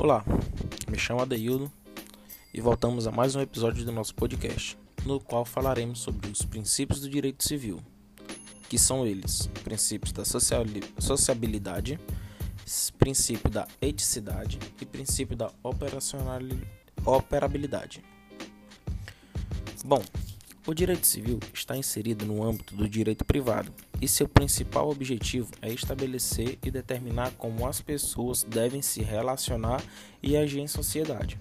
Olá, me chamo Adeildo e voltamos a mais um episódio do nosso podcast, no qual falaremos sobre os princípios do direito civil, que são eles: princípios da sociabilidade, princípio da eticidade e princípio da operabilidade. Bom, o direito civil está inserido no âmbito do direito privado e seu principal objetivo é estabelecer e determinar como as pessoas devem se relacionar e agir em sociedade,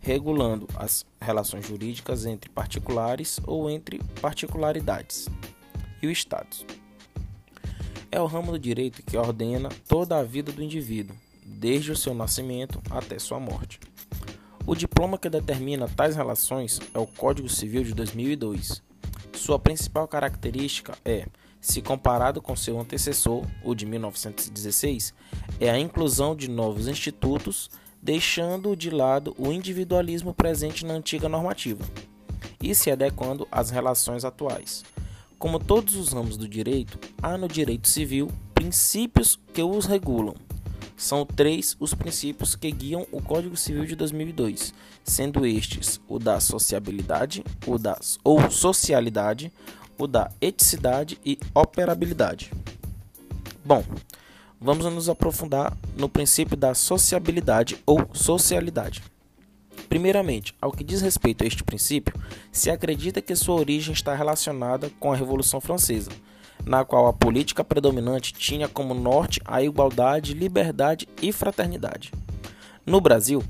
regulando as relações jurídicas entre particulares ou entre particularidades e o Estado. É o ramo do direito que ordena toda a vida do indivíduo, desde o seu nascimento até sua morte. O diploma que determina tais relações é o Código Civil de 2002. Sua principal característica é, se comparado com seu antecessor, o de 1916, é a inclusão de novos institutos, deixando de lado o individualismo presente na antiga normativa e se adequando às relações atuais. Como todos os ramos do direito, há no direito civil princípios que os regulam são três os princípios que guiam o Código Civil de 2002, sendo estes o da sociabilidade, o da ou socialidade, o da eticidade e operabilidade. Bom, vamos nos aprofundar no princípio da sociabilidade ou socialidade. Primeiramente, ao que diz respeito a este princípio, se acredita que sua origem está relacionada com a Revolução Francesa na qual a política predominante tinha como norte a igualdade, liberdade e fraternidade. No Brasil,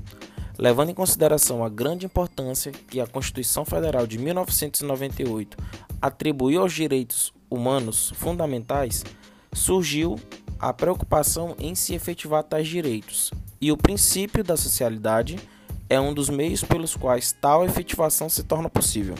levando em consideração a grande importância que a Constituição Federal de 1998 atribuiu aos direitos humanos fundamentais, surgiu a preocupação em se efetivar tais direitos, e o princípio da socialidade é um dos meios pelos quais tal efetivação se torna possível.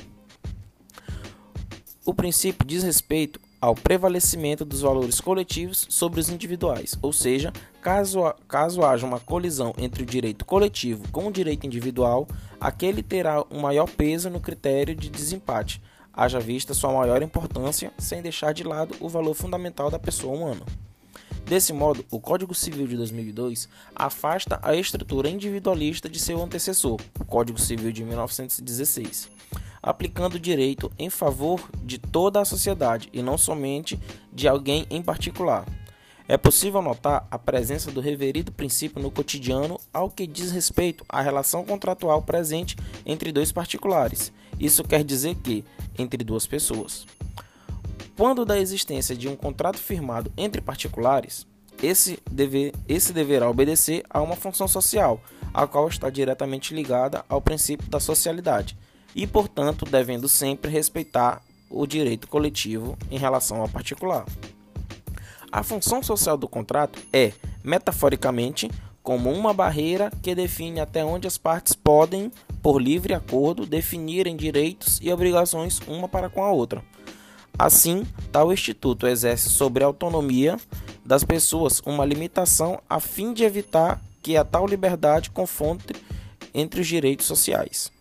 O princípio diz respeito ao prevalecimento dos valores coletivos sobre os individuais, ou seja, caso, caso haja uma colisão entre o direito coletivo com o direito individual, aquele terá um maior peso no critério de desempate, haja vista sua maior importância, sem deixar de lado o valor fundamental da pessoa humana. Desse modo, o Código Civil de 2002 afasta a estrutura individualista de seu antecessor, o Código Civil de 1916 aplicando direito em favor de toda a sociedade e não somente de alguém em particular. É possível notar a presença do reverido princípio no cotidiano ao que diz respeito à relação contratual presente entre dois particulares. Isso quer dizer que entre duas pessoas. Quando da existência de um contrato firmado entre particulares, esse, esse deverá obedecer a uma função social, a qual está diretamente ligada ao princípio da socialidade, e, portanto, devendo sempre respeitar o direito coletivo em relação ao particular. A função social do contrato é, metaforicamente, como uma barreira que define até onde as partes podem, por livre acordo, definirem direitos e obrigações uma para com a outra. Assim, tal instituto exerce sobre a autonomia das pessoas uma limitação a fim de evitar que a tal liberdade confronte entre os direitos sociais.